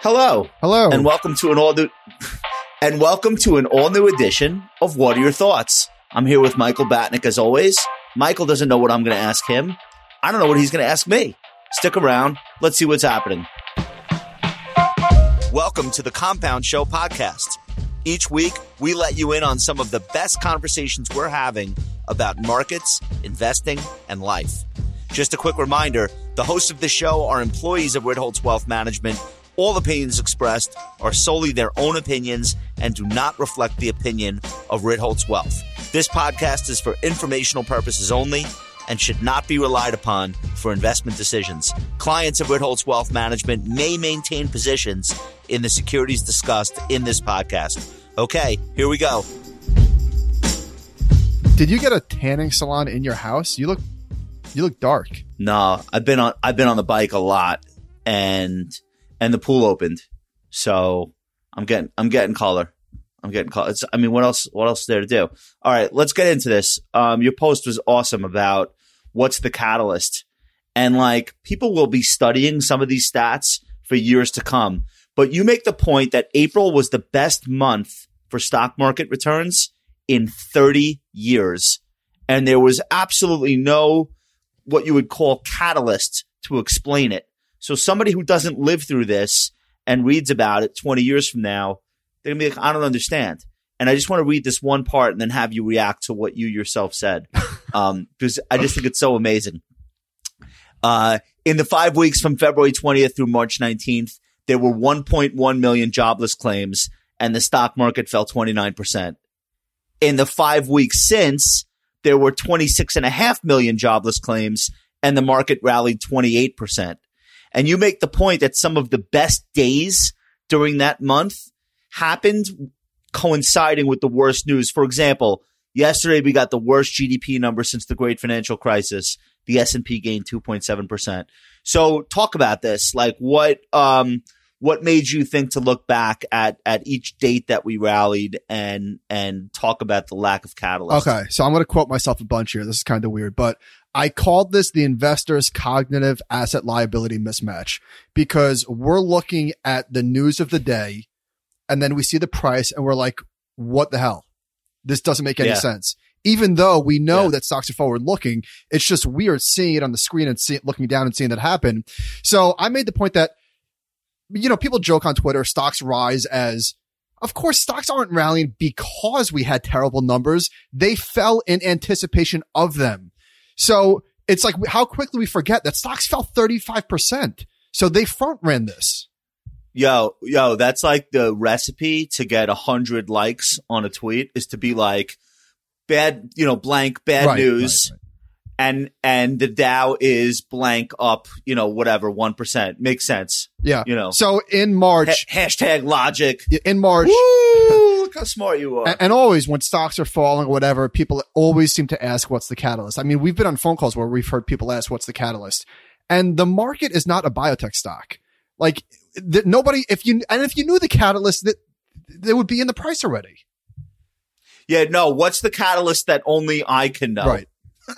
Hello. Hello. And welcome to an all new and welcome to an all new edition of What Are Your Thoughts? I'm here with Michael Batnick as always. Michael doesn't know what I'm going to ask him. I don't know what he's going to ask me. Stick around. Let's see what's happening. Welcome to the Compound Show podcast. Each week, we let you in on some of the best conversations we're having about markets, investing, and life. Just a quick reminder the hosts of the show are employees of Ritholtz Wealth Management. All opinions expressed are solely their own opinions and do not reflect the opinion of Ritholtz Wealth. This podcast is for informational purposes only and should not be relied upon for investment decisions. Clients of Ritholtz Wealth Management may maintain positions in the securities discussed in this podcast. Okay, here we go. Did you get a tanning salon in your house? You look you look dark. No, I've been on I've been on the bike a lot and and the pool opened. So I'm getting I'm getting color. I'm getting color. It's, I mean, what else what else is there to do? All right, let's get into this. Um your post was awesome about what's the catalyst. And like people will be studying some of these stats for years to come. But you make the point that April was the best month for stock market returns in 30 years. And there was absolutely no what you would call catalyst to explain it. So somebody who doesn't live through this and reads about it 20 years from now, they're gonna be like, I don't understand. And I just want to read this one part and then have you react to what you yourself said. Um, because I just think it's so amazing. Uh, in the five weeks from February 20th through March 19th, there were 1.1 million jobless claims and the stock market fell 29%. In the five weeks since, there were 26 and a half million jobless claims and the market rallied 28%. And you make the point that some of the best days during that month happened coinciding with the worst news. For example, yesterday we got the worst GDP number since the great financial crisis. The S&P gained 2.7%. So talk about this. Like what, um, what made you think to look back at at each date that we rallied and and talk about the lack of catalyst? Okay, so I'm going to quote myself a bunch here. This is kind of weird, but I called this the investor's cognitive asset liability mismatch because we're looking at the news of the day and then we see the price and we're like, what the hell? This doesn't make any Yeah. sense. Even though we know Yeah. that stocks are forward looking, it's just weird seeing it on the screen and see, looking down and seeing that happen. So I made the point that, you know, people joke on Twitter, stocks rise as, of course, stocks aren't rallying because we had terrible numbers. They fell in anticipation of them. So it's like how quickly we forget that stocks fell 35%. So they front ran this. Yo, yo, that's like the recipe to get a hundred likes on a tweet is to be like bad, you know, blank bad Right, news. right, And, and the Dow is blank up, you know, whatever, 1%. Makes sense. Yeah. You know, So in Ha- March, hashtag logic. in March! Look how smart you are. and, and always when stocks are falling or whatever, people always seem to ask what's the catalyst. I mean, we've been on phone calls where we've heard people ask what's the catalyst. And the market is not a biotech stock. Like th- nobody, if you, and if you knew the catalyst that they would be in the price already. yeah, no, what's the catalyst that only I can know? Right.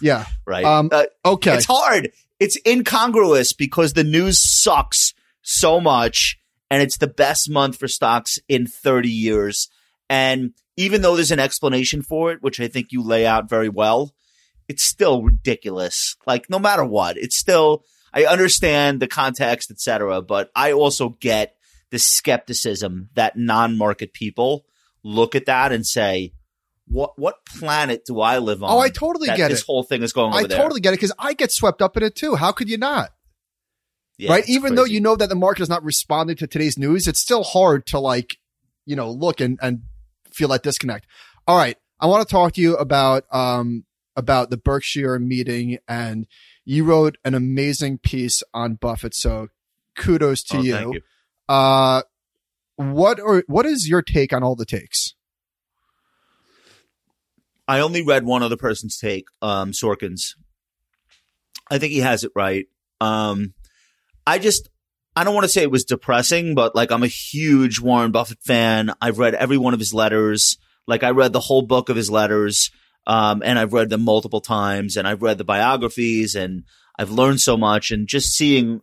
Yeah. Right. Um, Uh, Okay. It's hard. It's incongruous because the news sucks so much and it's the best month for stocks in 30 years. And even though there's an explanation for it, which I think you lay out very well, it's still ridiculous. Like no matter what, it's still, I understand the context, etc., but I also get the skepticism that non-market people look at that and say, what, what planet do I live on? Oh, I totally get this it. whole thing is going I there. totally get it because I get swept up in it too. How could you not? Yeah, right? Even though you know that the market is not responding to today's news, it's still hard to like, you know, look and, and feel that disconnect. All right. I want to talk to you about, um, about the Berkshire meeting and you wrote an amazing piece on Buffett. So kudos to Oh, you. you. Uh, what or what is your take on all the takes? I only read one other person's take, um, Sorkin's. I think he has it right. Um, I just, I don't want to say it was depressing, but like I'm a huge Warren Buffett fan. I've read every one of his letters. Like I read the whole book of his letters. Um, and I've read them multiple times and I've read the biographies and I've learned so much and just seeing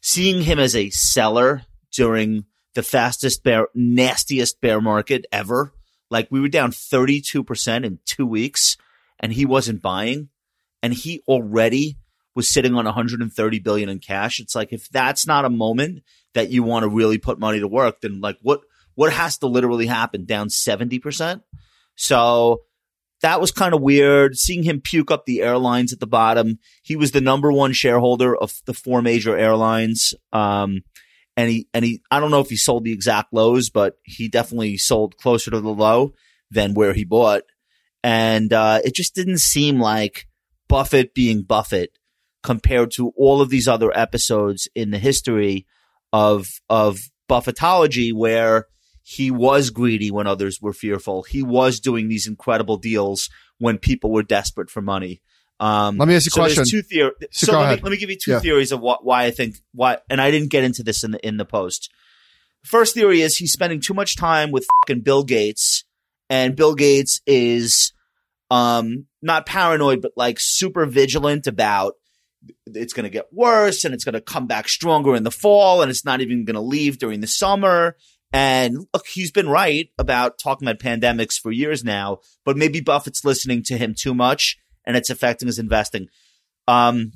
seeing him as a seller during the fastest bear, nastiest bear market ever. Like we were down 32% in two weeks and he wasn't buying and he already was sitting on 130 billion in cash. It's like, if that's not a moment that you want to really put money to work, then like what, what has to literally happen? Down 70%. So that was kind of weird. Seeing him puke up the airlines at the bottom. He was the number one shareholder of the four major airlines. Um, and he, and he, I don't know if he sold the exact lows, but he definitely sold closer to the low than where he bought. And, uh, it just didn't seem like Buffett being Buffett compared to all of these other episodes in the history of, of Buffettology where he was greedy when others were fearful. He was doing these incredible deals when people were desperate for money. Um, let me ask you a question. Two theor- so, so let, me, let me give you two Yeah. theories of what, why I think why, and I didn't get into this in the in the post. First theory is he's spending too much time with fucking Bill Gates, and Bill Gates is um not paranoid, but like super vigilant about it's going to get worse and it's going to come back stronger in the fall and it's not even going to leave during the summer. And look, he's been right about talking about pandemics for years now, but maybe Buffett's listening to him too much and it's affecting his investing. Um,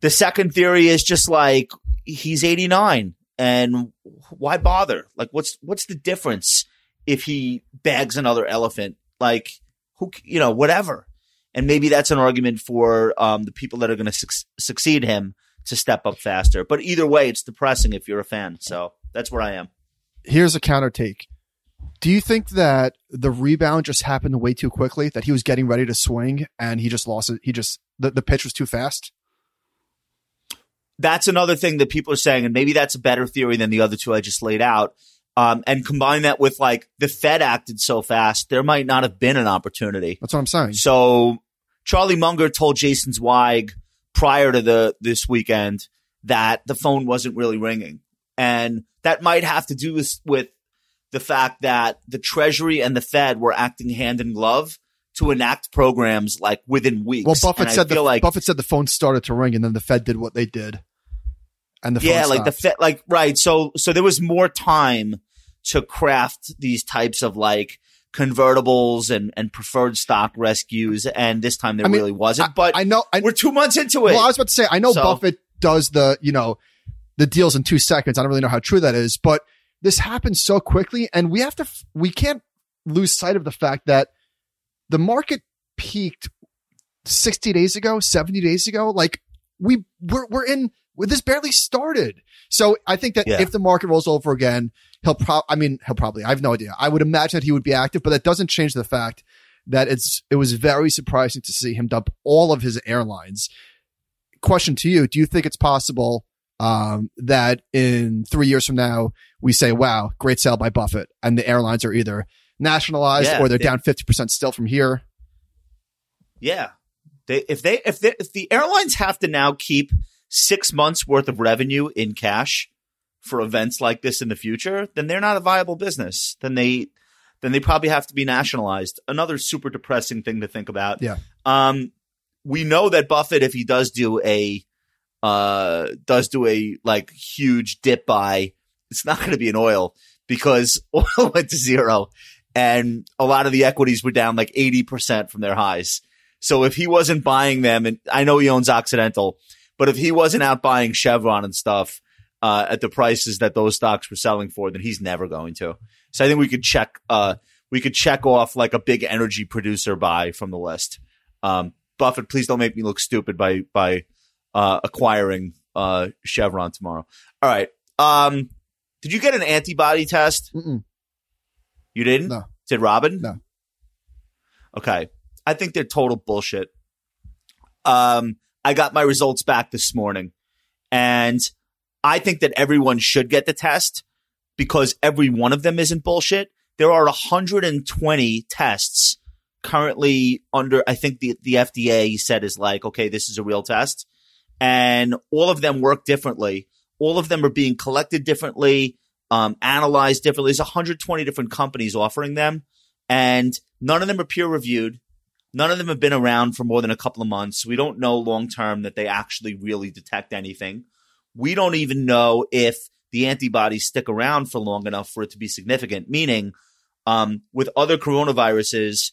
the second theory is just like he's 89 and why bother? Like what's, what's the difference if he bags another elephant? Like who, you know, whatever. And maybe that's an argument for um, the people that are going to suc succeed him to step up faster. But either way, it's depressing if you're a fan. So that's where I am. Here's a counter take. Do you think that the rebound just happened way too quickly? That he was getting ready to swing and he just lost it? He just the, the pitch was too fast. That's another thing that people are saying, and maybe that's a better theory than the other two I just laid out. Um, and combine that with like the Fed acted so fast, there might not have been an opportunity. That's what I'm saying. So Charlie Munger told Jason Zweig prior to the this weekend that the phone wasn't really ringing, and that might have to do with, with the fact that the Treasury and the Fed were acting hand in glove to enact programs like within weeks. Well, Buffett And said the like Buffett said the phone started to ring and then the Fed did what they did, and the yeah, like the. Fed, like right. So so there was more time to craft these types of like convertibles and and preferred stock rescues, and this time there I mean, really wasn't. But I know. I, we're two months into it. well, I was about to say I know So- Buffett does the you know the deals in two seconds. I don't really know how true that is, but this happened so quickly, and we have to we can't lose sight of the fact that the market peaked 60 days ago, 70 days ago. Like we we're, we're in well, this barely started. So I think that Yeah. if the market rolls over again, he'll probably, I mean, he'll probably, I have no idea. I would imagine that he would be active, but that doesn't change the fact that it's, it was very surprising to see him dump all of his airlines. Question to you. Do you think it's possible, um, that in three years from now, we say, wow, great sale by Buffett and the airlines are either nationalized Yeah, or they're they- down 50% still from here? Yeah. They if they if they if the airlines have to now keep six months worth of revenue in cash for events like this in the future, then they're not a viable business. Then they then they probably have to be nationalized. Another super depressing thing to think about. Yeah. Um we know that Buffett, if he does do a uh does do a like huge dip buy, it's not gonna be in oil because oil went to zero and a lot of the equities were down like 80% from their highs. So if he wasn't buying them, and I know he owns Occidental, but if he wasn't out buying Chevron and stuff uh, at the prices that those stocks were selling for, then he's never going to. So I think we could check, uh, we could check off like a big energy producer buy from the list. Um, Buffett, please don't make me look stupid by by uh, acquiring uh, Chevron tomorrow. All right. Um, did you get an antibody test? Mm-mm. You didn't? No. Did Robin? No. Okay. I think they're total bullshit. Um, I got my results back this morning and I think that everyone should get the test because every one of them isn't bullshit. There are 120 tests currently under, I think the, the FDA said is like, okay, this is a real test and all of them work differently. All of them are being collected differently, um, analyzed differently. There's 120 different companies offering them and none of them are peer reviewed. None of them have been around for more than a couple of months. We don't know long term that they actually really detect anything. we don't even know if the antibodies stick around for long enough for it to be significant. Meaning, um, with other coronaviruses,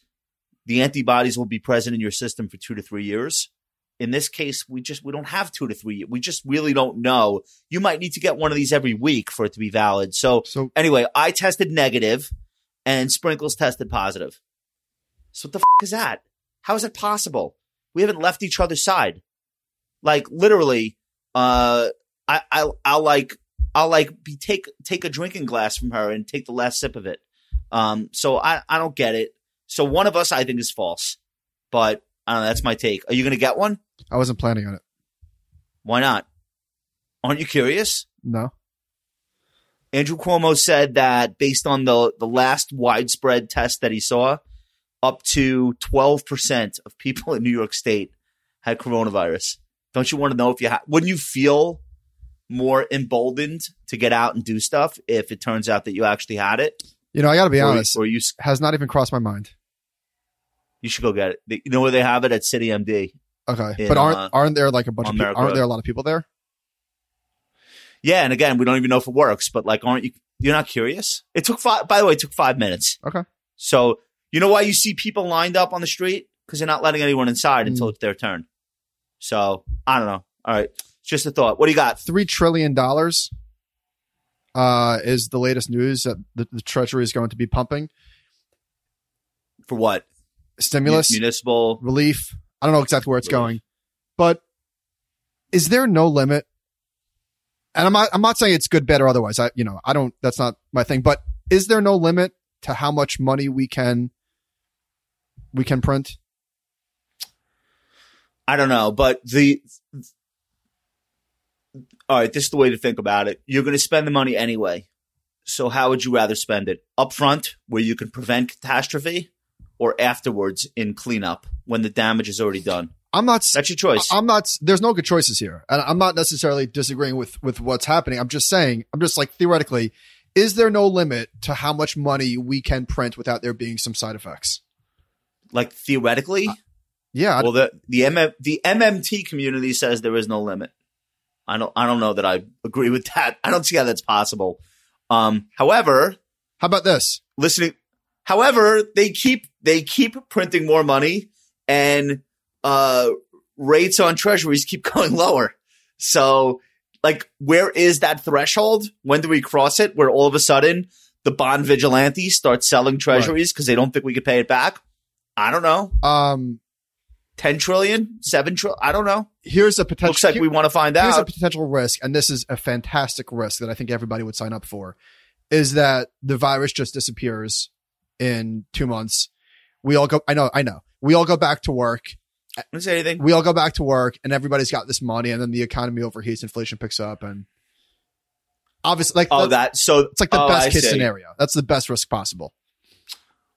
the antibodies will be present in your system for two to three years. In this case, we just we don't have two to three. We just really don't know. You might need to get one of these every week for it to be valid. So So anyway, I tested negative, and Sprinkles tested positive. So what the f- is that? How is it possible? We haven't left each other's side. Like literally, uh, I, I, I'll like, I'll like be take take a drinking glass from her and take the last sip of it. Um, so I, I don't get it. So one of us I think is false, but I don't know. That's my take. Are you gonna get one? I wasn't planning on it. Why not? Aren't you curious? No. Andrew Cuomo said that based on the the last widespread test that he saw, up to 12% of people in New York State had coronavirus. Don't you want to know if you ha- wouldn't you feel more emboldened to get out and do stuff if it turns out that you actually had it? You know, I got to be or, honest. or you Has not even crossed my mind. you should go get it. They- You know where they have it at City MD. Okay, In, but aren't uh, aren't there like a bunch of people? Aren't there a lot of people there? Yeah, and again, we don't even know if it works, but like aren't you you're not curious? It took five by the way, it took 5 minutes. Okay. So, you know why you see people lined up on the street? Because they're not letting anyone inside Mm. until it's their turn. So, I don't know. All right. Just a thought. What do you got? Three trillion dollars uh, is the latest news that the, the Treasury is going to be pumping For what? stimulus Municipal. relief. I don't know exactly where it's Relief. going, but is there no limit? And I'm not, I'm not saying it's good, bad, or otherwise. I, you know, I don't, that's not my thing, but is there no limit to how much money we can, we can print? I don't know, but the all right, this is the way to think about it. You're going to spend the money anyway. So how would you rather spend it? Up front, where you can prevent catastrophe, or afterwards in cleanup when the damage is already done? I'm not, That's your choice. I'm not, there's no good choices here. And I'm not necessarily disagreeing with, with what's happening. I'm just saying, I'm just like theoretically, is there no limit to how much money we can print without there being some side effects? Like theoretically, Yeah. Well, the the MM, the MMT community says there is no limit. I don't I don't know that I agree with that. I don't see how that's possible. Um, however, how about this? listening. However, they keep they keep printing more money, and uh, rates on treasuries keep going lower. So, like, where is that threshold? When do we cross it? Where all of a sudden the bond vigilantes start selling treasuries because they don't think we could pay it back? I don't know. Um, 10 trillion, 7 trillion. I don't know. here's a potential. Looks like we want to find here's a potential risk, and this is a fantastic risk that I think everybody would sign up for, is that the virus just disappears in two months. We all go. I know. I know. We all go back to work. I didn't say anything. We all go back to work, and everybody's got this money, and then the economy overheats, inflation picks up, and obviously, like Oh, that. So it's like the oh, best I case see. scenario. That's the best risk possible.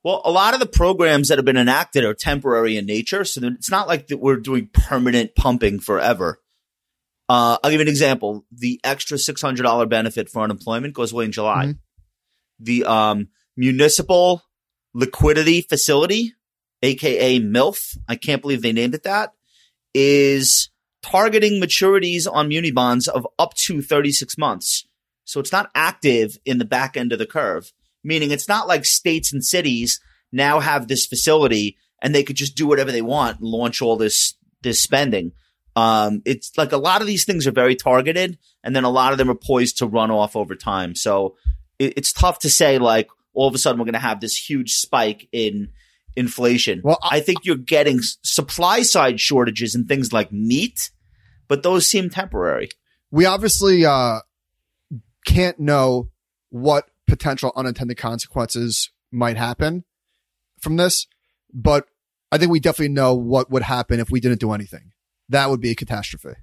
Well, a lot of the programs that have been enacted are temporary in nature, so it's not like that we're doing permanent pumping forever. Uh, I'll give you an example. The extra six hundred dollar benefit for unemployment goes away in July. Mhm. The um, municipal liquidity facility, aka MILF, I can't believe they named it that, is targeting maturities on muni bonds of up to thirty six months. So it's not active in the back end of the curve meaning it's not like states and cities now have this facility and they could just do whatever they want and launch all this this spending. Um, it's like a lot of these things are very targeted, and then a lot of them are poised to run off over time. So it, it's tough to say like all of a sudden we're going to have this huge spike in inflation. Well, I- I think you're getting supply side shortages and things like meat, but those seem temporary. we obviously uh, can't know what potential unintended consequences might happen from this, but I think we definitely know what would happen if we didn't do anything. That would be a catastrophe,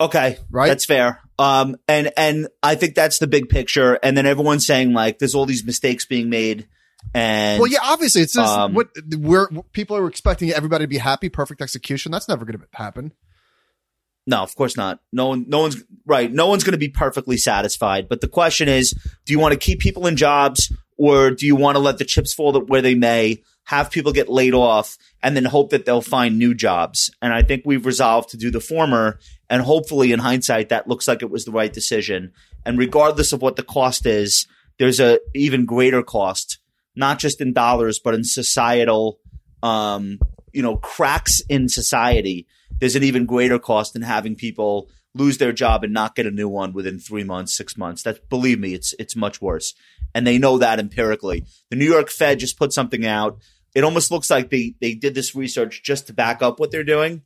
Okay, right? That's fair. Um, and and I think that's the big picture. And then everyone's saying like, there's all these mistakes being made, and well, yeah, obviously it's just um, what we're people are expecting everybody to be happy, perfect execution. That's never going to happen. No, of course not. No one, no one's right. No one's going to be perfectly satisfied. But the question is, do you want to keep people in jobs, or do you want to let the chips fall where they may? have people get laid off, and then hope that they'll find new jobs. And I think we've resolved to do the former. And hopefully, in hindsight, that looks like it was the right decision. And regardless of what the cost is, there's a even greater cost, not just in dollars, but in societal, um, you know, cracks in society. There's an even greater cost in having people lose their job and not get a new one within three months, six months. That believe me, it's it's much worse, and they know that empirically. The New York Fed just put something out. It almost looks like they they did this research just to back up what they're doing,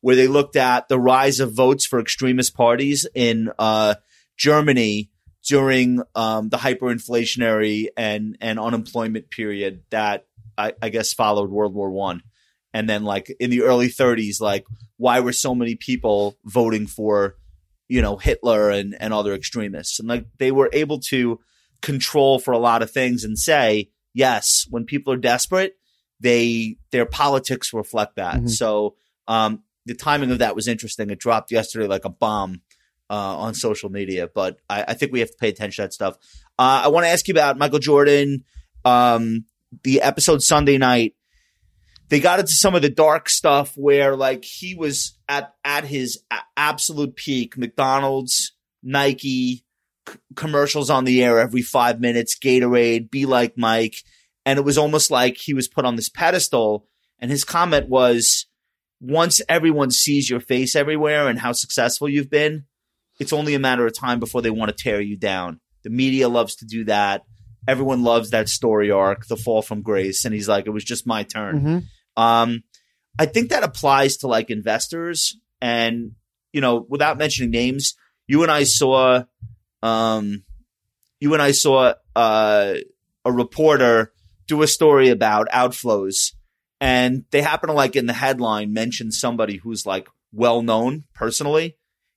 where they looked at the rise of votes for extremist parties in uh, Germany during um, the hyperinflationary and and unemployment period that I, I guess followed World War One and then like in the early 30s like why were so many people voting for you know hitler and and other extremists? And like they were able to control for a lot of things and say yes when people are desperate they their politics reflect that. Mhm. so um the timing of that was interesting. It dropped yesterday like a bomb uh, on social media but I, I think we have to pay attention to that stuff. Uh, i want to ask you about michael jordan um the episode sunday night they got into some of the dark stuff where like he was at at his a- absolute peak. Mcdonald's nike c- commercials on the air every five minutes gatorade be like mike. And it was almost like he was put on this pedestal. And his comment was once everyone sees your face everywhere and how successful you've been it's only a matter of time before they want to tear you down. The media loves to do that everyone loves that story arc the fall from grace. And he's like it was just my turn. Mhm. um, I think that applies to like investors. And, you know, without mentioning names, you and I saw, um, you and I saw, uh, a reporter do a story about outflows. And they happen to like in the headline mention somebody who's like well known personally,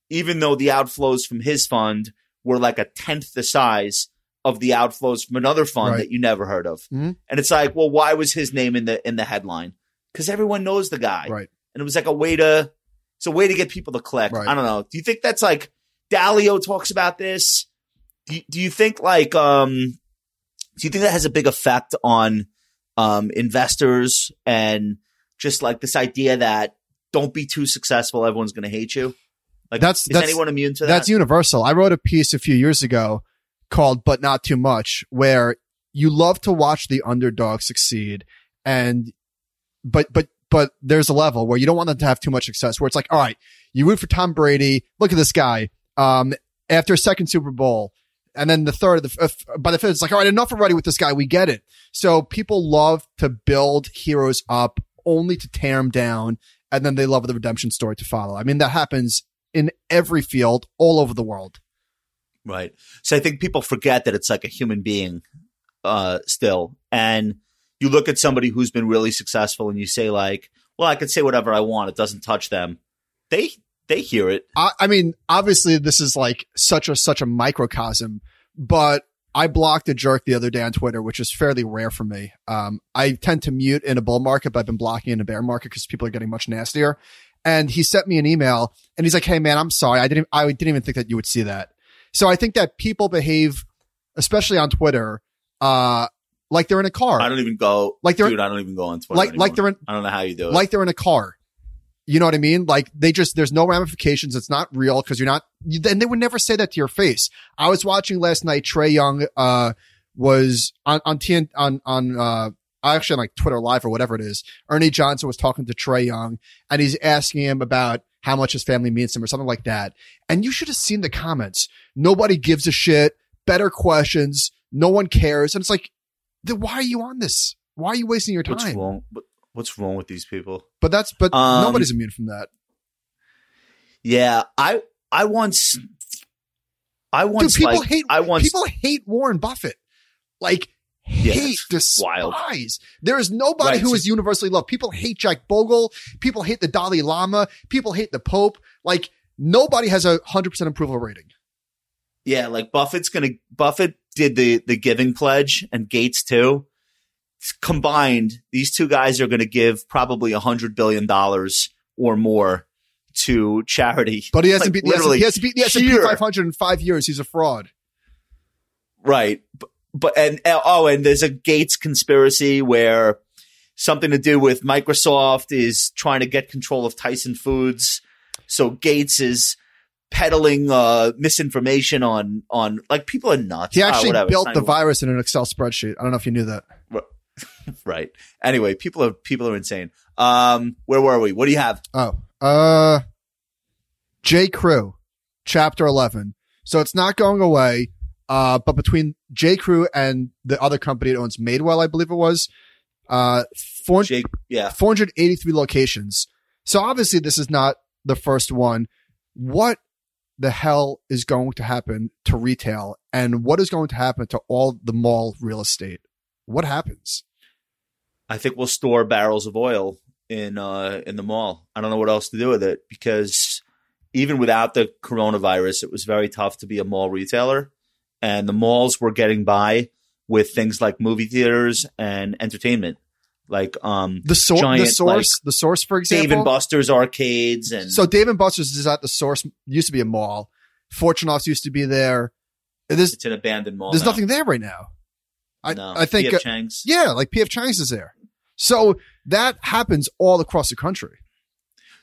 even though the outflows from his fund were like a tenth the size of the outflows from another fund Right. that you never heard of. Mhm. And it's like, well, why was his name in the in the headline? Because everyone knows the guy, Right. and it was like a way to it's a way to get people to click. Right. I don't know. Do you think that's like Dalio talks about this? Do you, do you think like um do you think that has a big effect on um investors and just like this idea that don't be too successful, everyone's going to hate you? Like That's- is that's- anyone immune to that? That's universal. I wrote a piece a few years ago called But Not Too Much, where you love to watch the underdog succeed and but but but there's a level where you don't want them to have too much success where it's like, all right, you root for Tom Brady, look at this guy. Um after a second Super Bowl, and then the third, the, by the fifth, it's like, all right, enough already with this guy. We get it. So people love to build heroes up only to tear them down. And then they love the redemption story to follow. I mean, that happens in every field all over the world. Right. So I think people forget that it's like a human being uh still. And you look at somebody who's been really successful and you say like, well, I could say whatever I want. It doesn't touch them. They they hear it. I, I mean, obviously this is like such a, such a microcosm, but I blocked a jerk the other day on Twitter, which is fairly rare for me. Um, I tend to mute in a bull market, but I've been blocking in a bear market because people are getting much nastier. And he sent me an email and he's like, Hey man, I'm sorry. I didn't, I didn't even think that you would see that. So I think that people behave, especially on Twitter, uh, like they're in a car, I don't even go Like they're- dude, I don't even go on Twitter. like, anymore. like they're in, I don't know how you do it. like they're in a car. You know what I mean? Like they just, there's no ramifications. It's not real because you're not, you, and they would never say that to your face. I was watching last night. Trae Young, uh, was on, on TN, on, on, uh, actually on like Twitter live or whatever it is. Ernie Johnson was talking to Trae Young and he's asking him about how much his family means to him or something like that. And you should have seen the comments. Nobody gives a shit. Better questions. No one cares. And it's like, then why are you on this? Why are you wasting your time? what's wrong? What, what's wrong with these people? But that's, but Um, nobody's immune from that. Yeah, I I once I Dude, once people like hate I once people hate Warren Buffett. Like Hate, wild. despise. There is nobody Right, who is universally loved. People hate Jack Bogle. People hate the Dalai Lama. People hate the Pope. Like nobody has a hundred percent approval rating. Yeah, like Buffett's gonna Buffett did the the giving pledge and Gates too. Combined, these two guys are gonna give probably a hundred billion dollars or more to charity. But he hasn't Like, beat the S&P, he hasn't beat the S&P 500 in five years. He's a fraud. Right. But, and oh, and there's a Gates conspiracy where something to do with Microsoft is trying to get control of Tyson Foods. So Gates is peddling uh, misinformation on on like people are nuts. He Ah, actually. It's built the virus in an Excel spreadsheet. I don't know if you knew that. right. Anyway, people are people are insane. Um, where were we? What do you have? Oh, uh, J. Crew, chapter 11. So it's not going away. Uh, but between J. Crew and the other company that owns Madewell, I believe it was, uh, four, Jake. Yeah. 483 locations. So obviously this is not the first one. What the hell is going to happen to retail and what is going to happen to all the mall real estate? What happens? I think we'll store barrels of oil in uh in the mall. I don't know what else to do with it because even without the coronavirus, it was very tough to be a mall retailer, and the malls were getting by with things like movie theaters and entertainment, like um The, the Giant, source, the source, for example. Dave and Buster's arcades and So Dave and Buster's is at the source. Used to be a mall. Fortunoff's used to be there. There's it's an abandoned mall. there's now. nothing there right now. I No. I think uh, yeah, like PF Chang's is there. So that happens all across the country.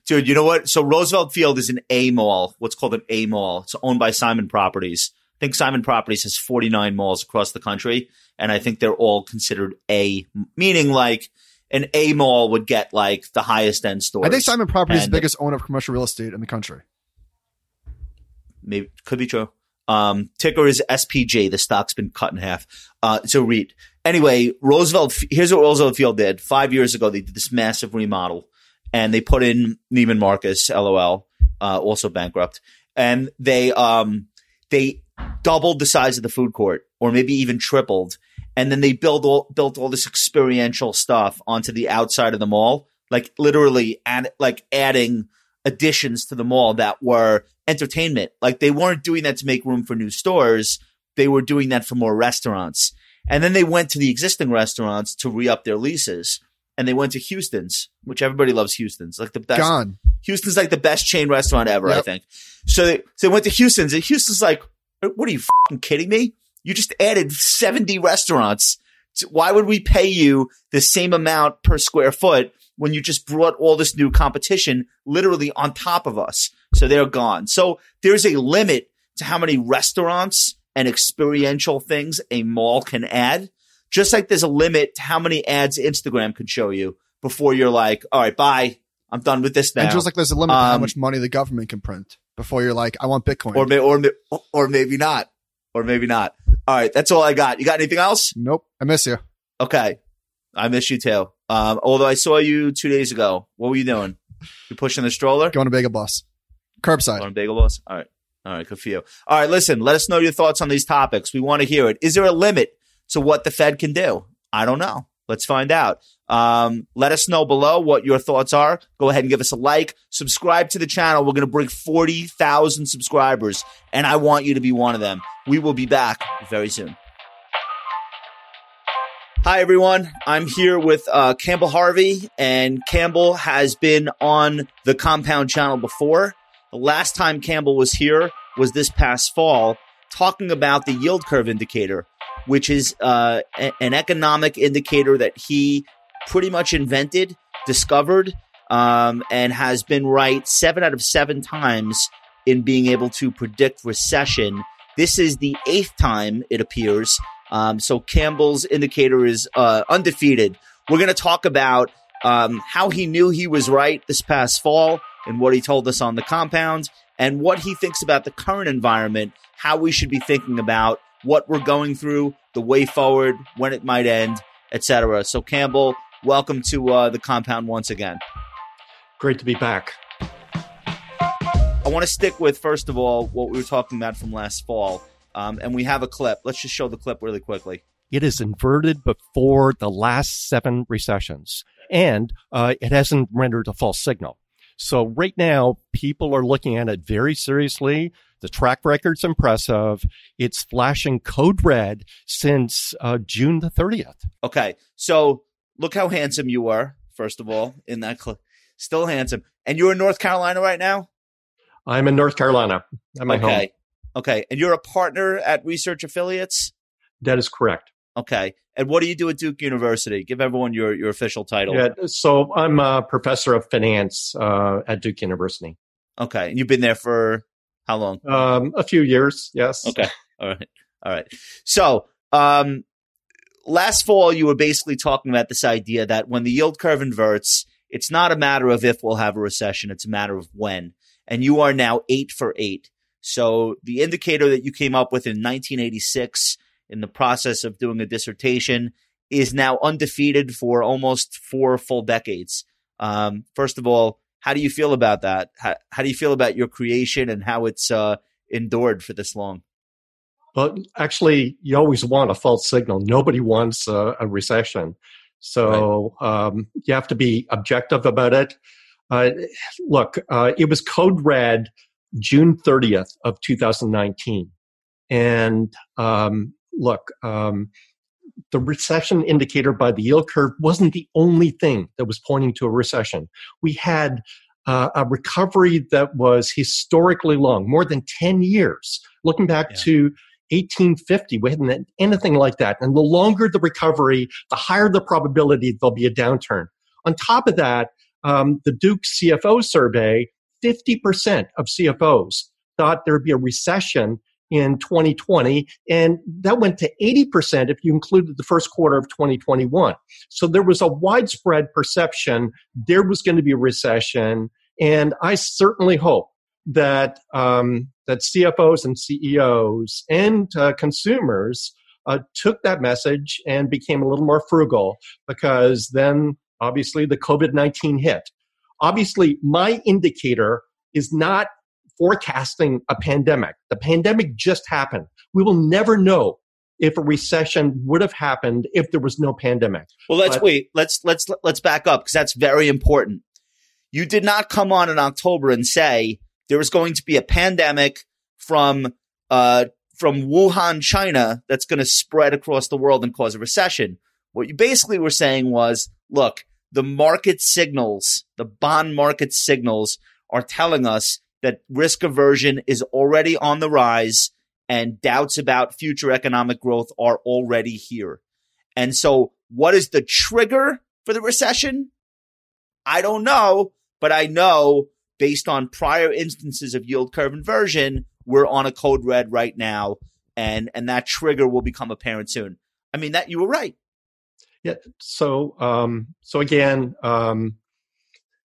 Dude, you know what? So Roosevelt Field is an A mall, what's called an A mall. It's owned by Simon Properties. I think Simon Properties has 49 malls across the country, and I think they're all considered A, meaning like an A mall would get like the highest end stores. I think Simon Properties is the biggest owner of commercial real estate in the country. maybe could be true. Um, ticker is SPG. The stock's been cut in half. Uh, so REIT. Anyway, Roosevelt, here's what Roosevelt Field did. Five years ago, they did this massive remodel and they put in Neiman Marcus, LOL, uh, also bankrupt. And they, um, they doubled the size of the food court or maybe even tripled. And then they built all, built all this experiential stuff onto the outside of the mall, like literally and like adding additions to the mall that were entertainment. Like they weren't doing that to make room for new stores. They were doing that for more restaurants. And then they went to the existing restaurants to re up their leases. And they went to Houston's, which everybody loves Houston's, like the best. Gone. Houston's like the best chain restaurant ever, I think. So they, so they went to Houston's and Houston's like, what are you fucking kidding me? You just added 70 restaurants. Why would we pay you the same amount per square foot when you just brought all this new competition literally on top of us? So they're gone. So there's a limit to how many restaurants and experiential things a mall can add. Just like there's a limit to how many ads Instagram can show you before you're like, all right, bye. I'm done with this now. And just like there's a limit to how Um, much money the government can print before you're like, I want Bitcoin. or, may, or, or maybe not. Or maybe not. All right. That's all I got. You got anything else? nope. I miss you. Okay. I miss you too. Um, although I saw you two days ago. What were you doing? You pushing the stroller? Going to Bagel Boss. Curbside. On Bagel Boss? All right. All right. Good for you. All right. Listen, let us know your thoughts on these topics. We want to hear it. Is there a limit to what the Fed can do? I don't know. Let's find out. Um, let us know below what your thoughts are. Go ahead and give us a like. Subscribe to the channel. We're going to bring 40,000 subscribers, and I want you to be one of them. We will be back very soon. Hi, everyone. I'm here with uh, Campbell Harvey, and Campbell has been on the Compound channel before. The last time Campbell was here was this past fall, talking about the yield curve indicator, which is uh, a- an economic indicator that he pretty much invented, discovered, um, and has been right seven out of seven times in being able to predict recession. This is the eighth time, it appears. Um, so Campbell's indicator is uh, undefeated. We're going to talk about um, how he knew he was right this past fall and what he told us on the compound and what he thinks about the current environment, how we should be thinking about what we're going through, the way forward, when it might end, etc. So Campbell, welcome to uh, the compound once again. Great to be back. I want to stick with first of all what we were talking about from last fall, um, and we have a clip. Let's just show the clip really quickly. It is inverted before the last seven recessions, and uh, it hasn't rendered a false signal. So right now, people are looking at it very seriously. The track record's impressive. It's flashing code red since uh, June the 30th. Okay, so look how handsome you are, First of all, in that clip, still handsome, and you're in North Carolina right now. I'm in North Carolina. I'm at home. okay, okay, and you're a partner at Research Affiliates. That is correct. Okay. And what do you do at Duke University? Give everyone your, your official title. Yeah, so I'm a professor of finance uh, at Duke University. Okay. And you've been there for how long? Um, a few years, yes. Okay. All right. All right. So, um, last fall, you were basically talking about this idea that when the yield curve inverts, it's not a matter of if we'll have a recession, it's a matter of when. And you are now eight for eight. So the indicator that you came up with in 1986 in the process of doing a dissertation is now undefeated for almost four full decades. Um, first of all, how do you feel about that? How, how do you feel about your creation and how it's uh, endured for this long? Well, actually, you always want a false signal. Nobody wants a, a recession. So right. um, you have to be objective about it. Uh, look, uh, it was code red June 30th of 2019. And um, look, um, the recession indicator by the yield curve wasn't the only thing that was pointing to a recession. We had uh, a recovery that was historically long, more than 10 years. Looking back yeah. to 1850, we hadn't anything like that. And the longer the recovery, the higher the probability there'll be a downturn. On top of that, um, the Duke CFO survey, 50% of CFOs thought there'd be a recession in 2020, and that went to 80% if you included the first quarter of 2021. So there was a widespread perception there was going to be a recession, and I certainly hope that um, that CFOs and CEOs and uh, consumers uh, took that message and became a little more frugal because then obviously the COVID 19 hit. Obviously, my indicator is not forecasting a pandemic. The pandemic just happened. We will never know if a recession would have happened if there was no pandemic. Well, let's but, wait. Let's let's let's back up because that's very important. You did not come on in October and say there was going to be a pandemic from uh from Wuhan, China, that's going to spread across the world and cause a recession. What you basically were saying was, look, the market signals, the bond market signals are telling us that risk aversion is already on the rise and doubts about future economic growth are already here. And so what is the trigger for the recession? I don't know, but I know based on prior instances of yield curve inversion, we're on a code red right now and and that trigger will become apparent soon. I mean that you were right. Yeah. So um so again, um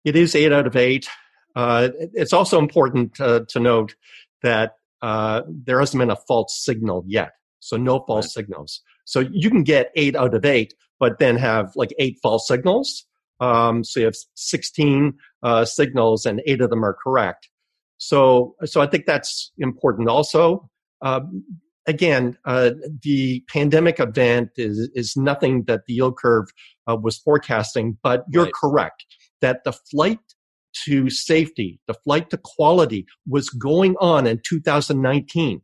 it is eight out of eight. Uh, it's also important uh, to note that uh, there hasn't been a false signal yet. So no false right. signals. So you can get eight out of eight, but then have like eight false signals. Um, so you have 16 uh, signals and eight of them are correct. So, so I think that's important also. Um, again, uh, the pandemic event is, is nothing that the yield curve uh, was forecasting, but you're right. correct that the flight to safety, the flight to quality was going on in 2019.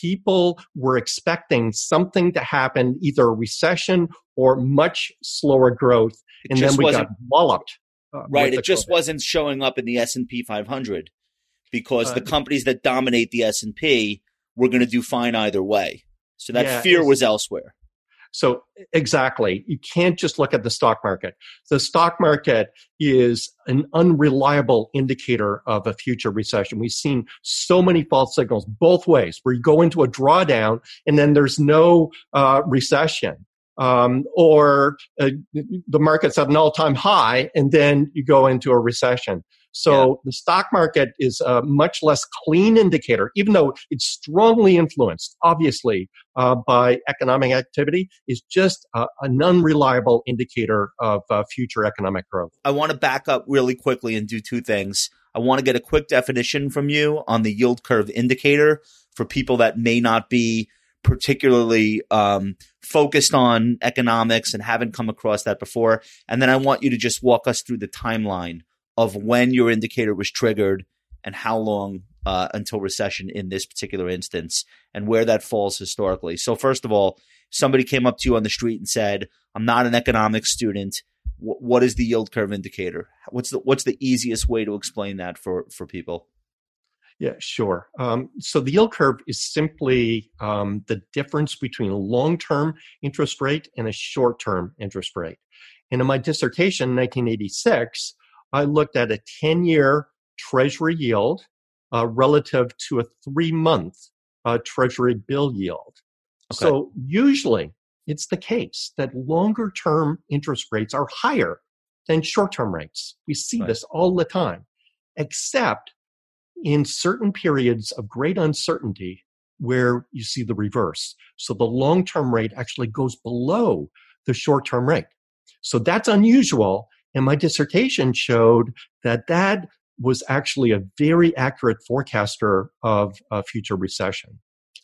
People were expecting something to happen, either a recession or much slower growth, and then we got walloped. Uh, right, it just COVID. wasn't showing up in the S and P 500 because uh, the companies that dominate the S and P were going to do fine either way. So that yeah, fear was elsewhere. So exactly, you can't just look at the stock market. The stock market is an unreliable indicator of a future recession. We've seen so many false signals both ways, where you go into a drawdown and then there's no uh, recession. Um, or uh, the market's at an all-time high and then you go into a recession. So yeah. the stock market is a much less clean indicator, even though it's strongly influenced, obviously, uh, by economic activity, is just uh, an unreliable indicator of uh, future economic growth. I want to back up really quickly and do two things. I want to get a quick definition from you on the yield curve indicator for people that may not be particularly um, focused on economics and haven't come across that before. And then I want you to just walk us through the timeline of when your indicator was triggered and how long uh, until recession in this particular instance and where that falls historically. So, first of all, somebody came up to you on the street and said, I'm not an economics student. W- what is the yield curve indicator? What's the, what's the easiest way to explain that for, for people? Yeah, sure. Um, so the yield curve is simply um, the difference between a long-term interest rate and a short-term interest rate. And in my dissertation in 1986, I looked at a 10-year Treasury yield uh, relative to a three-month uh, Treasury bill yield. Okay. So usually it's the case that longer-term interest rates are higher than short-term rates. We see right. this all the time, except in certain periods of great uncertainty where you see the reverse. So the long term rate actually goes below the short term rate. So that's unusual. And my dissertation showed that that was actually a very accurate forecaster of a future recession.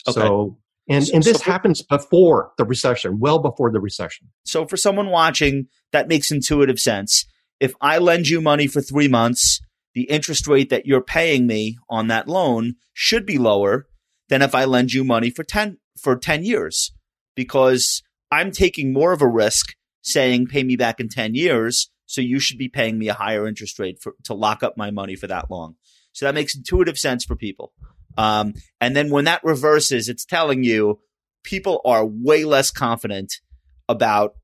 Okay. So, and, and this so for, happens before the recession, well before the recession. So for someone watching, that makes intuitive sense. If I lend you money for three months the interest rate that you're paying me on that loan should be lower than if I lend you money for 10 for 10 years because I'm taking more of a risk saying pay me back in 10 years so you should be paying me a higher interest rate for, to lock up my money for that long. So that makes intuitive sense for people. Um, and then when that reverses, it's telling you people are way less confident about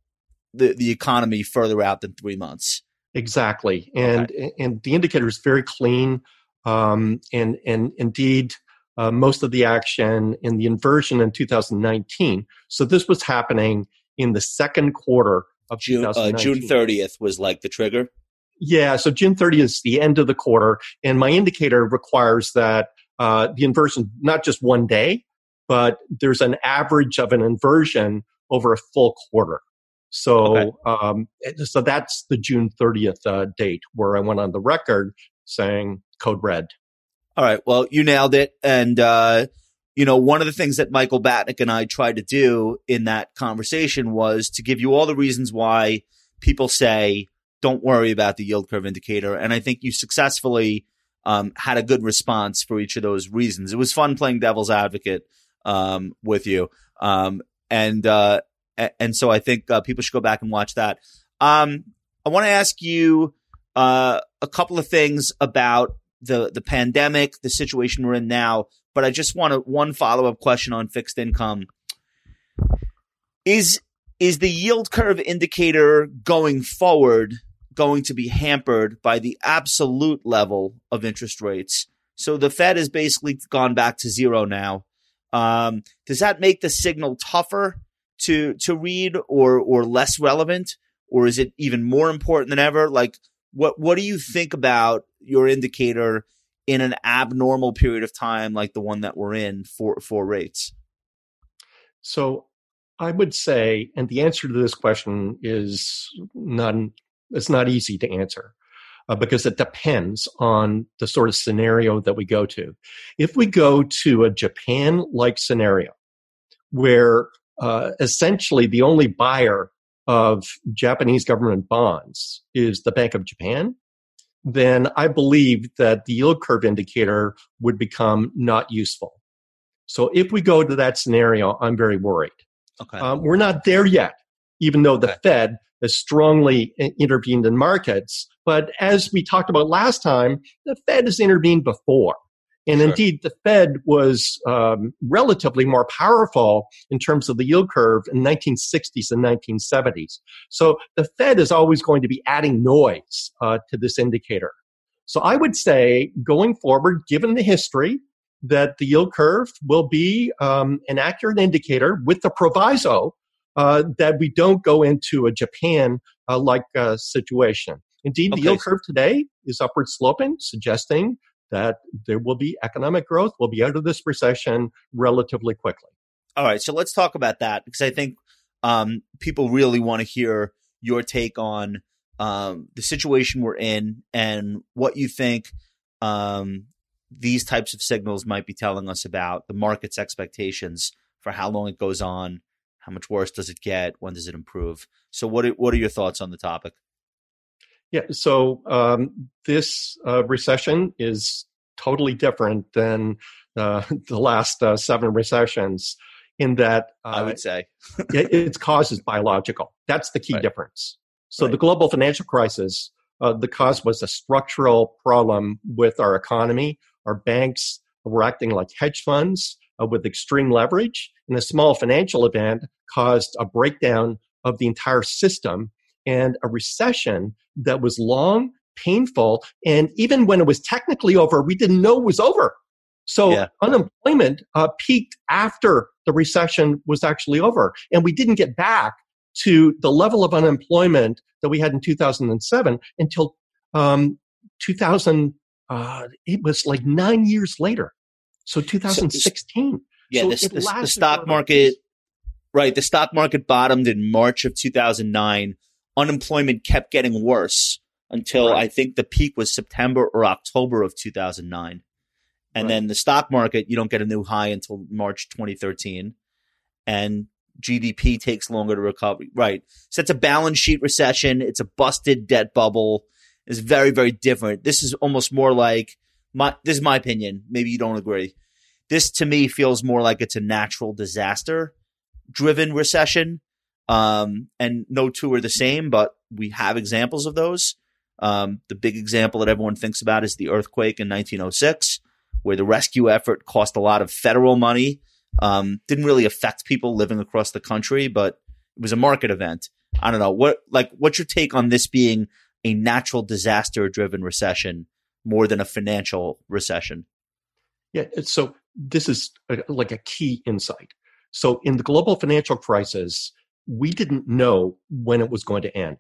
the, the economy further out than three months. Exactly, and okay. and the indicator is very clean, um, and and indeed. Uh, most of the action in the inversion in 2019. So this was happening in the second quarter of June. Uh, June 30th was like the trigger. Yeah, so June 30th is the end of the quarter, and my indicator requires that uh, the inversion not just one day, but there's an average of an inversion over a full quarter. So, okay. um, so that's the June 30th uh, date where I went on the record saying code red. All right. Well, you nailed it. And, uh, you know, one of the things that Michael Batnick and I tried to do in that conversation was to give you all the reasons why people say, don't worry about the yield curve indicator. And I think you successfully um, had a good response for each of those reasons. It was fun playing devil's advocate um, with you. Um, and, uh, and so I think uh, people should go back and watch that. Um, I want to ask you uh, a couple of things about the the pandemic, the situation we're in now. But I just want one follow up question on fixed income. Is is the yield curve indicator going forward going to be hampered by the absolute level of interest rates? So the Fed has basically gone back to zero now. Um, does that make the signal tougher to to read or or less relevant? Or is it even more important than ever? Like what what do you think about your indicator in an abnormal period of time like the one that we're in for for rates? So i would say and the answer to this question is not it's not easy to answer uh, because it depends on the sort of scenario that we go to. If we go to a japan like scenario where uh, essentially the only buyer of Japanese government bonds is the Bank of Japan, then I believe that the yield curve indicator would become not useful. So if we go to that scenario, I'm very worried. Okay. Um, we're not there yet, even though the okay. Fed has strongly intervened in markets. But as we talked about last time, the Fed has intervened before. And sure. indeed, the Fed was um, relatively more powerful in terms of the yield curve in 1960s and 1970s. So the Fed is always going to be adding noise uh, to this indicator. So I would say going forward, given the history, that the yield curve will be um, an accurate indicator with the proviso uh, that we don't go into a Japan uh, like uh, situation. Indeed, okay. the yield curve today is upward sloping, suggesting that there will be economic growth. We'll be out of this recession relatively quickly. All right. So let's talk about that because I think um, people really want to hear your take on um, the situation we're in and what you think um, these types of signals might be telling us about the market's expectations for how long it goes on, how much worse does it get, when does it improve. So, what are, what are your thoughts on the topic? Yeah, so um, this uh, recession is totally different than uh, the last uh, seven recessions in that I would uh, say it, its cause is biological. That's the key right. difference. So right. the global financial crisis, uh, the cause was a structural problem with our economy our banks were acting like hedge funds uh, with extreme leverage, and a small financial event caused a breakdown of the entire system and a recession that was long, painful, and even when it was technically over, we didn't know it was over. So Yeah. unemployment uh, peaked after the recession was actually over, and we didn't get back to the level of unemployment that we had in 2007 until um, 2000. Uh, it was like nine years later, so 2016. Yeah, So the, it the, the stock market, right? The stock market bottomed in March of 2009. Unemployment kept getting worse until Right. I think the peak was September or October of 2009. And Right. then the stock market, you don't get a new high until March 2013. And GDP takes longer to recover. Right. So it's a balance sheet recession. It's a busted debt bubble. It's very, very different. This is almost more like my, this is my opinion. Maybe you don't agree this to me feels more like it's a natural disaster driven recession. Um, and no two are the same, but we have examples of those. Um, the big example that everyone thinks about is the earthquake in 1906, where the rescue effort cost a lot of federal money. Um, didn't really affect people living across the country, but it was a market event. I don't know what, like, what's your take on this being a natural disaster driven recession more than a financial recession? Yeah, so this is a, like a key insight. So in the global financial crisis, we didn't know when it was going to end.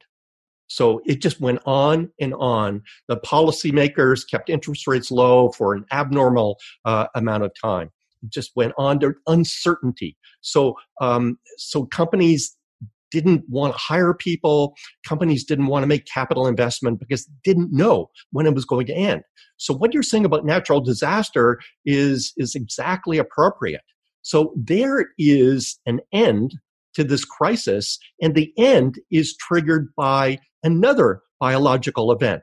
So it just went on and on. The policymakers kept interest rates low for an abnormal uh, amount of time. It just went on to uncertainty. So, um, so companies didn't want to hire people. Companies didn't want to make capital investment because didn't know when it was going to end. So what you're saying about natural disaster is, is exactly appropriate. So there is an end to this crisis, and the end is triggered by another biological event.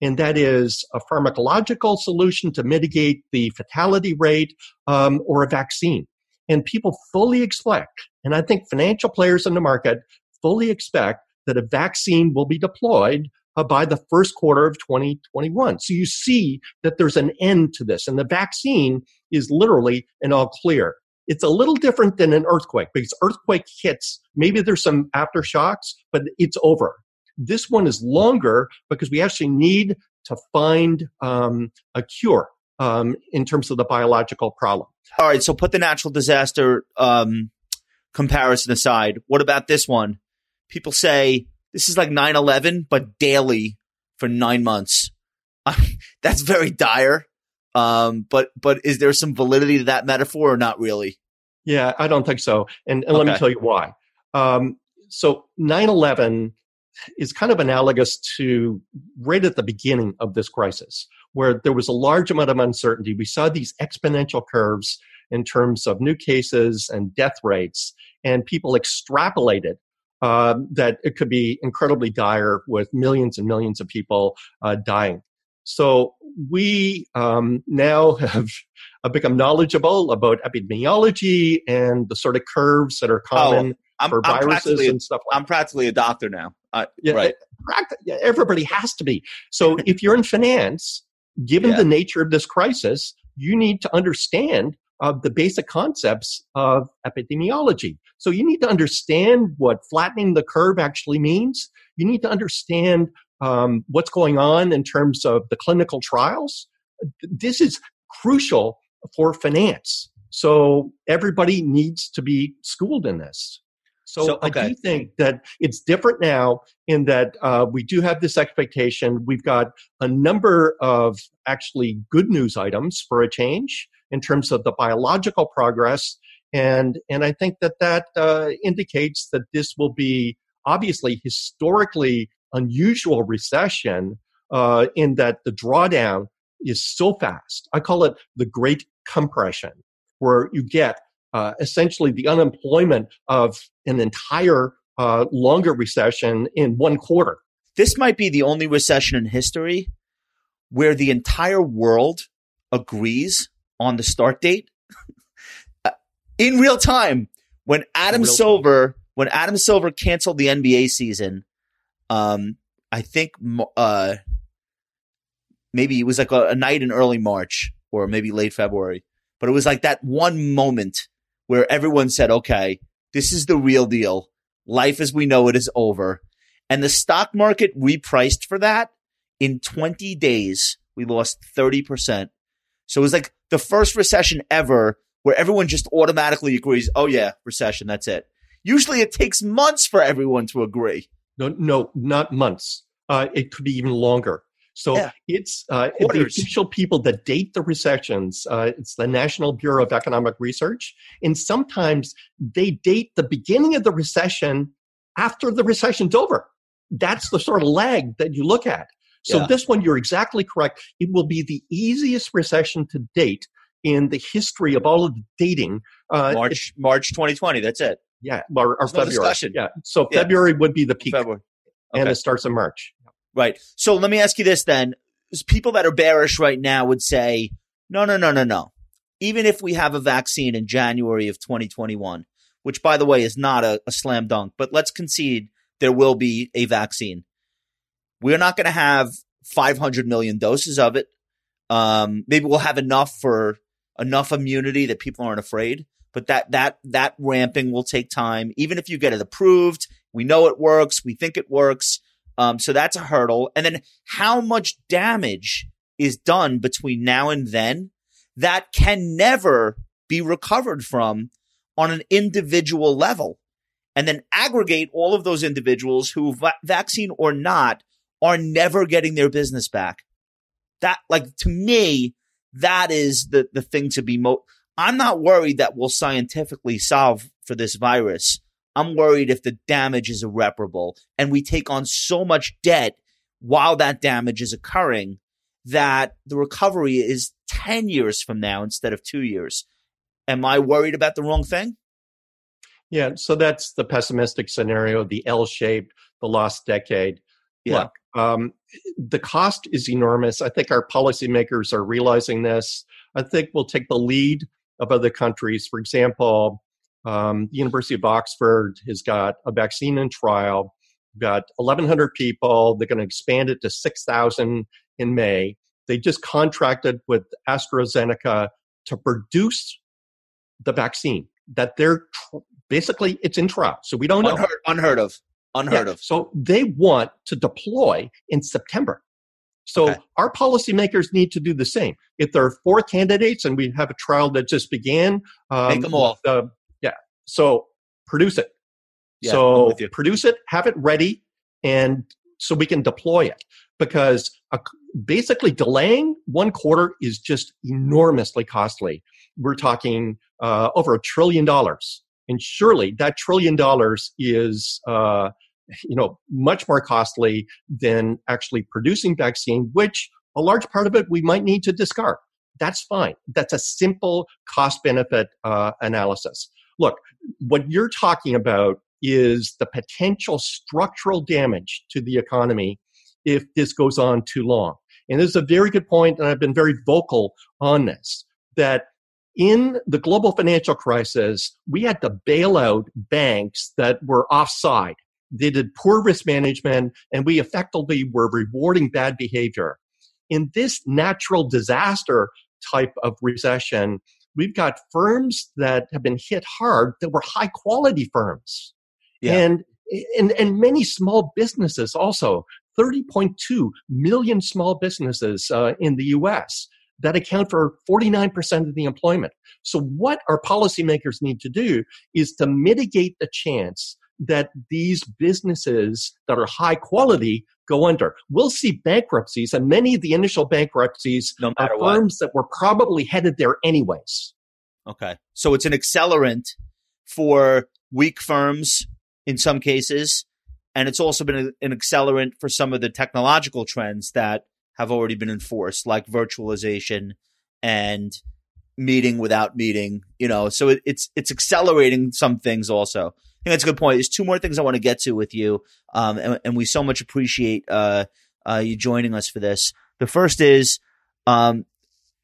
And that is a pharmacological solution to mitigate the fatality rate um, or a vaccine. And people fully expect, and I think financial players in the market fully expect that a vaccine will be deployed uh, by the first quarter of 2021. So you see that there's an end to this, and the vaccine is literally an all clear. It's a little different than an earthquake because earthquake hits, maybe there's some aftershocks, but it's over. This one is longer because we actually need to find um, a cure um, in terms of the biological problem. All right, so put the natural disaster um, comparison aside. What about this one? People say this is like 9 11, but daily for nine months. That's very dire. Um, but but is there some validity to that metaphor or not really? Yeah, I don't think so. And, and let me tell you why. Um, so 9 11 is kind of analogous to right at the beginning of this crisis, where there was a large amount of uncertainty. We saw these exponential curves in terms of new cases and death rates, and people extrapolated um, that it could be incredibly dire with millions and millions of people uh, dying. So we um, now have uh, become knowledgeable about epidemiology and the sort of curves that are common I'm, for Oh, I'm viruses practically and stuff like I'm practically a doctor now. Uh, yeah, right. pract- yeah, everybody has to be. So if you're in finance, given Yeah. the nature of this crisis, you need to understand uh, the basic concepts of epidemiology. So you need to understand what flattening the curve actually means. You need to understand um, what's going on in terms of the clinical trials. This is crucial for finance. So everybody needs to be schooled in this. So, So, I do think that it's different now in that uh, we do have this expectation. We've got a number of actually good news items for a change in terms of the biological progress, and and I think that that uh, indicates that this will be obviously historically unusual recession uh, in that the drawdown is so fast. I call it the Great Compression, where you get uh, essentially the unemployment of an entire uh, longer recession in one quarter. This might be the only recession in history where the entire world agrees on the start date Uh, in real time. When Adam Real time. Silver, when Adam Silver canceled the NBA season, um, I think uh, maybe it was like a, a night in early March. or maybe late February. But it was like that one moment where everyone said, okay, this is the real deal. Life as we know it is over. And the stock market repriced for that in 20 days. We lost 30%. So it was like the first recession ever where everyone just automatically agrees, oh yeah, recession, that's it. Usually it takes months for everyone to agree. No, no, not months. Uh, it could be even longer. So Yeah. it's uh, the official people that date the recessions. Uh, it's the National Bureau of Economic Research, and sometimes they date the beginning of the recession after the recession's over. That's the sort of lag that you look at. So Yeah. this one, you're exactly correct. It will be the easiest recession to date in the history of all of the dating. Uh, March, March 2020. That's it. Yeah, or, or February. discussion. Yeah, so Yeah. February would be the peak, February. and it starts in March. Right. So let me ask you this then. People that are bearish right now would say, no, no, no, no, no. Even if we have a vaccine in January of 2021, which by the way is not a, a slam dunk, but let's concede there will be a vaccine. We're not going to have 500 million doses of it. Um, maybe we'll have enough for enough immunity that people aren't afraid, but that, that, that ramping will take time. Even if you get it approved, we know it works. We think it works. Um, so that's a hurdle. And then how much damage is done between now and then that can never be recovered from on an individual level. And then aggregate all of those individuals who, va- vaccine or not, are never getting their business back. That, like, to me, that is the, the thing to be mo, I'm not worried that we'll scientifically solve for this virus. I'm worried if the damage is irreparable and we take on so much debt while that damage is occurring that the recovery is 10 years from now instead of two years. Am I worried about the wrong thing? Yeah, so that's the pessimistic scenario, the L shaped, the lost decade. Yeah. Look, um, the cost is enormous. I think our policymakers are realizing this. I think we'll take the lead of other countries. For example, um, the University of Oxford has got a vaccine in trial, got 1,100 people. They're going to expand it to 6,000 in May. They just contracted with AstraZeneca to produce the vaccine that they're tr- basically it's in trial. So we don't know. Unheard, unheard of. Unheard Yeah, of. So they want to deploy in September. So Okay. our policymakers need to do the same. If there are four candidates and we have a trial that just began, um, Make 'em all. uh, yeah. So produce it. Yeah, so produce it, have it ready, and so we can deploy it. Because a, basically delaying one quarter is just enormously costly. We're talking uh, over a trillion dollars, and surely that trillion dollars is uh, you know much more costly than actually producing vaccine, which a large part of it we might need to discard. That's fine. That's a simple cost benefit uh, analysis. Look, what you're talking about is the potential structural damage to the economy if this goes on too long. And this is a very good point, and I've been very vocal on this that in the global financial crisis, we had to bail out banks that were offside. They did poor risk management, and we effectively were rewarding bad behavior. In this natural disaster type of recession, we've got firms that have been hit hard that were high quality firms. Yeah. And, and, and many small businesses also, 30.2 million small businesses uh, in the US that account for 49% of the employment. So what our policymakers need to do is to mitigate the chance that these businesses that are high quality go under. We'll see bankruptcies and many of the initial bankruptcies No are what. firms that were probably headed there anyways. Okay. So it's an accelerant for weak firms in some cases. And it's also been an accelerant for some of the technological trends that have already been enforced, like virtualization and meeting without meeting, you know, so it, it's, it's accelerating some things also. Think that's a good point. There's two more things I want to get to with you. Um, and, and we so much appreciate, uh, uh, you joining us for this. The first is, um,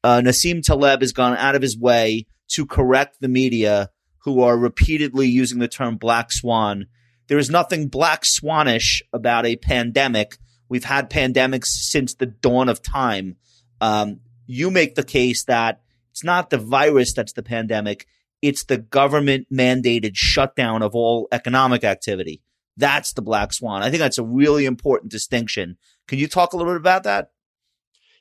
uh, Nassim Taleb has gone out of his way to correct the media who are repeatedly using the term black swan. There is nothing black swanish about a pandemic. We've had pandemics since the dawn of time. Um, you make the case that it's not the virus that's the pandemic. It's the government mandated shutdown of all economic activity. That's the black swan. I think that's a really important distinction. Can you talk a little bit about that?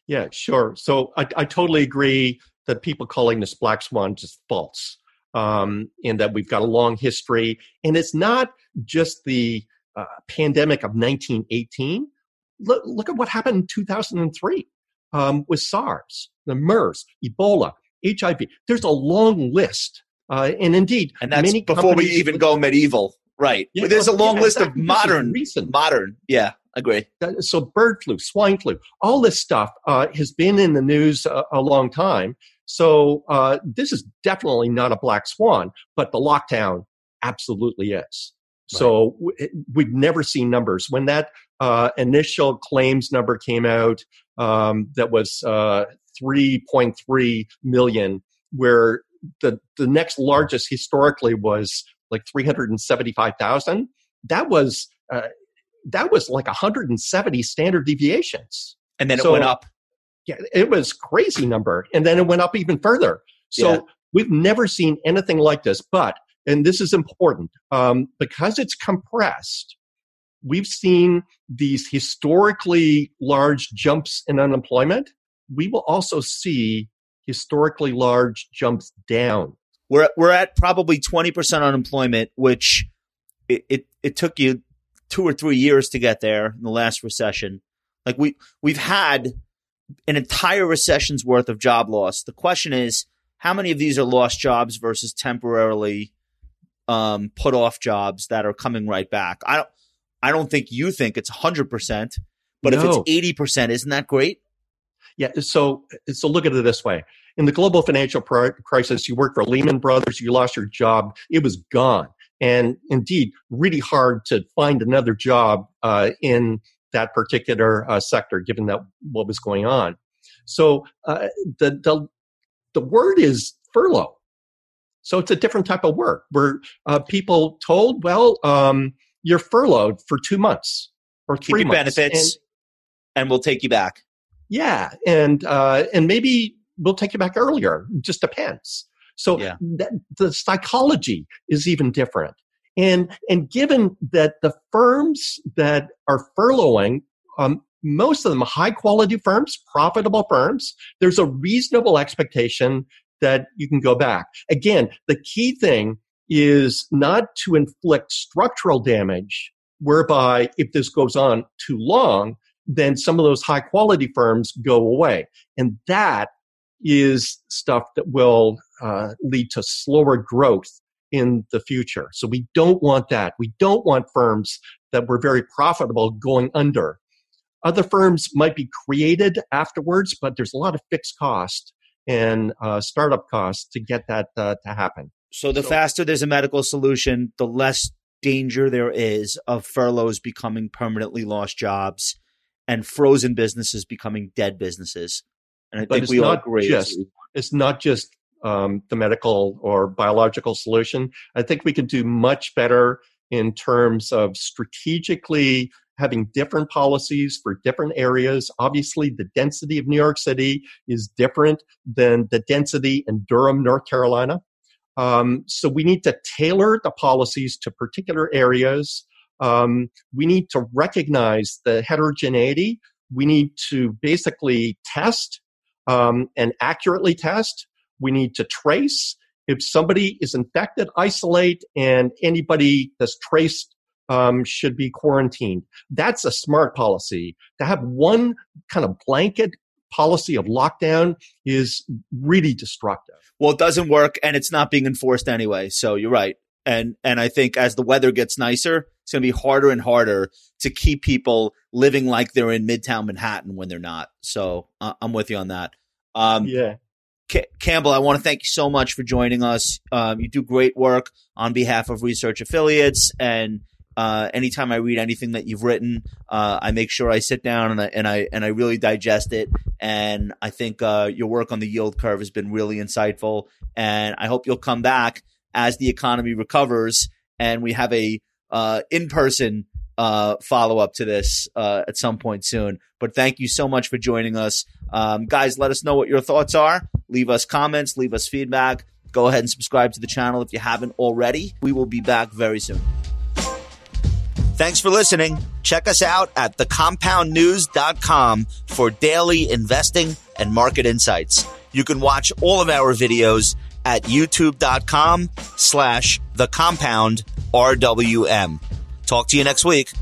Yeah, sure. So I, I totally agree that people calling this black swan just false. Um, in that we've got a long history, and it's not just the uh, pandemic of 1918. Look, look at what happened in 2003 um, with SARS, the MERS, Ebola, HIV. There's a long list, uh, and indeed, and that's before we even go medieval, right? Yeah, There's a long yeah, list of modern, recent. modern, yeah. Agree. So bird flu, swine flu, all this stuff uh, has been in the news a, a long time. So uh, this is definitely not a black swan, but the lockdown absolutely is. Right. So we've never seen numbers when that uh, initial claims number came out. Um, that was uh, 3.3 million, where the the next largest historically was like 375,000. That was uh, that was like 170 standard deviations. And then it went up. Yeah, it was crazy number. And then it went up even further. So yeah. we've never seen anything like this. But, and this is important, um, because it's compressed, we've seen these historically large jumps in unemployment. We will also see historically large jumps down. We're, we're at probably 20% unemployment, which it, it, it took you two or three years to get there in the last recession. Like we we've had an entire recession's worth of job loss. The question is, how many of these are lost jobs versus temporarily um, put off jobs that are coming right back? I don't. I don't think you think it's hundred percent, but no. if it's eighty percent, isn't that great? Yeah. So so look at it this way: in the global financial crisis, you worked for Lehman Brothers, you lost your job, it was gone. And indeed really hard to find another job uh, in that particular uh, sector given that what was going on. So uh, the, the the word is furlough. So it's a different type of work where uh, people told well um, you're furloughed for two months or three Keep months benefits and, and, we'll take you back yeah and uh, and maybe we'll take you back earlier it just depends so yeah. the psychology is even different. And, and given that the firms that are furloughing, um, most of them high quality firms, profitable firms, there's a reasonable expectation that you can go back. Again, the key thing is not to inflict structural damage, whereby if this goes on too long, then some of those high quality firms go away. And that is stuff that will uh, lead to slower growth in the future. So we don't want that. We don't want firms that were very profitable going under. Other firms might be created afterwards, but there's a lot of fixed cost and uh, startup costs to get that uh, to happen. So the so, faster there's a medical solution, the less danger there is of furloughs becoming permanently lost jobs and frozen businesses becoming dead businesses. And I think we all agree. Just, it's not just um, the medical or biological solution. I think we can do much better in terms of strategically having different policies for different areas. Obviously, the density of New York City is different than the density in Durham, North Carolina. Um, so we need to tailor the policies to particular areas. Um, we need to recognize the heterogeneity. We need to basically test um, and accurately test. We need to trace. If somebody is infected, isolate, and anybody that's traced um, should be quarantined. That's a smart policy. To have one kind of blanket policy of lockdown is really destructive. Well, it doesn't work, and it's not being enforced anyway. So you're right. And and I think as the weather gets nicer, it's going to be harder and harder to keep people living like they're in Midtown Manhattan when they're not. So uh, I'm with you on that. Um, yeah. C- Campbell, I want to thank you so much for joining us. Um, you do great work on behalf of research affiliates, and uh, anytime I read anything that you've written, uh, I make sure I sit down and I and I and I really digest it. And I think uh, your work on the yield curve has been really insightful. And I hope you'll come back as the economy recovers and we have a uh, in person uh, follow up to this uh, at some point soon. But thank you so much for joining us. Um, guys, let us know what your thoughts are. Leave us comments, leave us feedback. Go ahead and subscribe to the channel if you haven't already. We will be back very soon. Thanks for listening. Check us out at thecompoundnews.com for daily investing and market insights. You can watch all of our videos at youtube.com slash the compound RWM. Talk to you next week.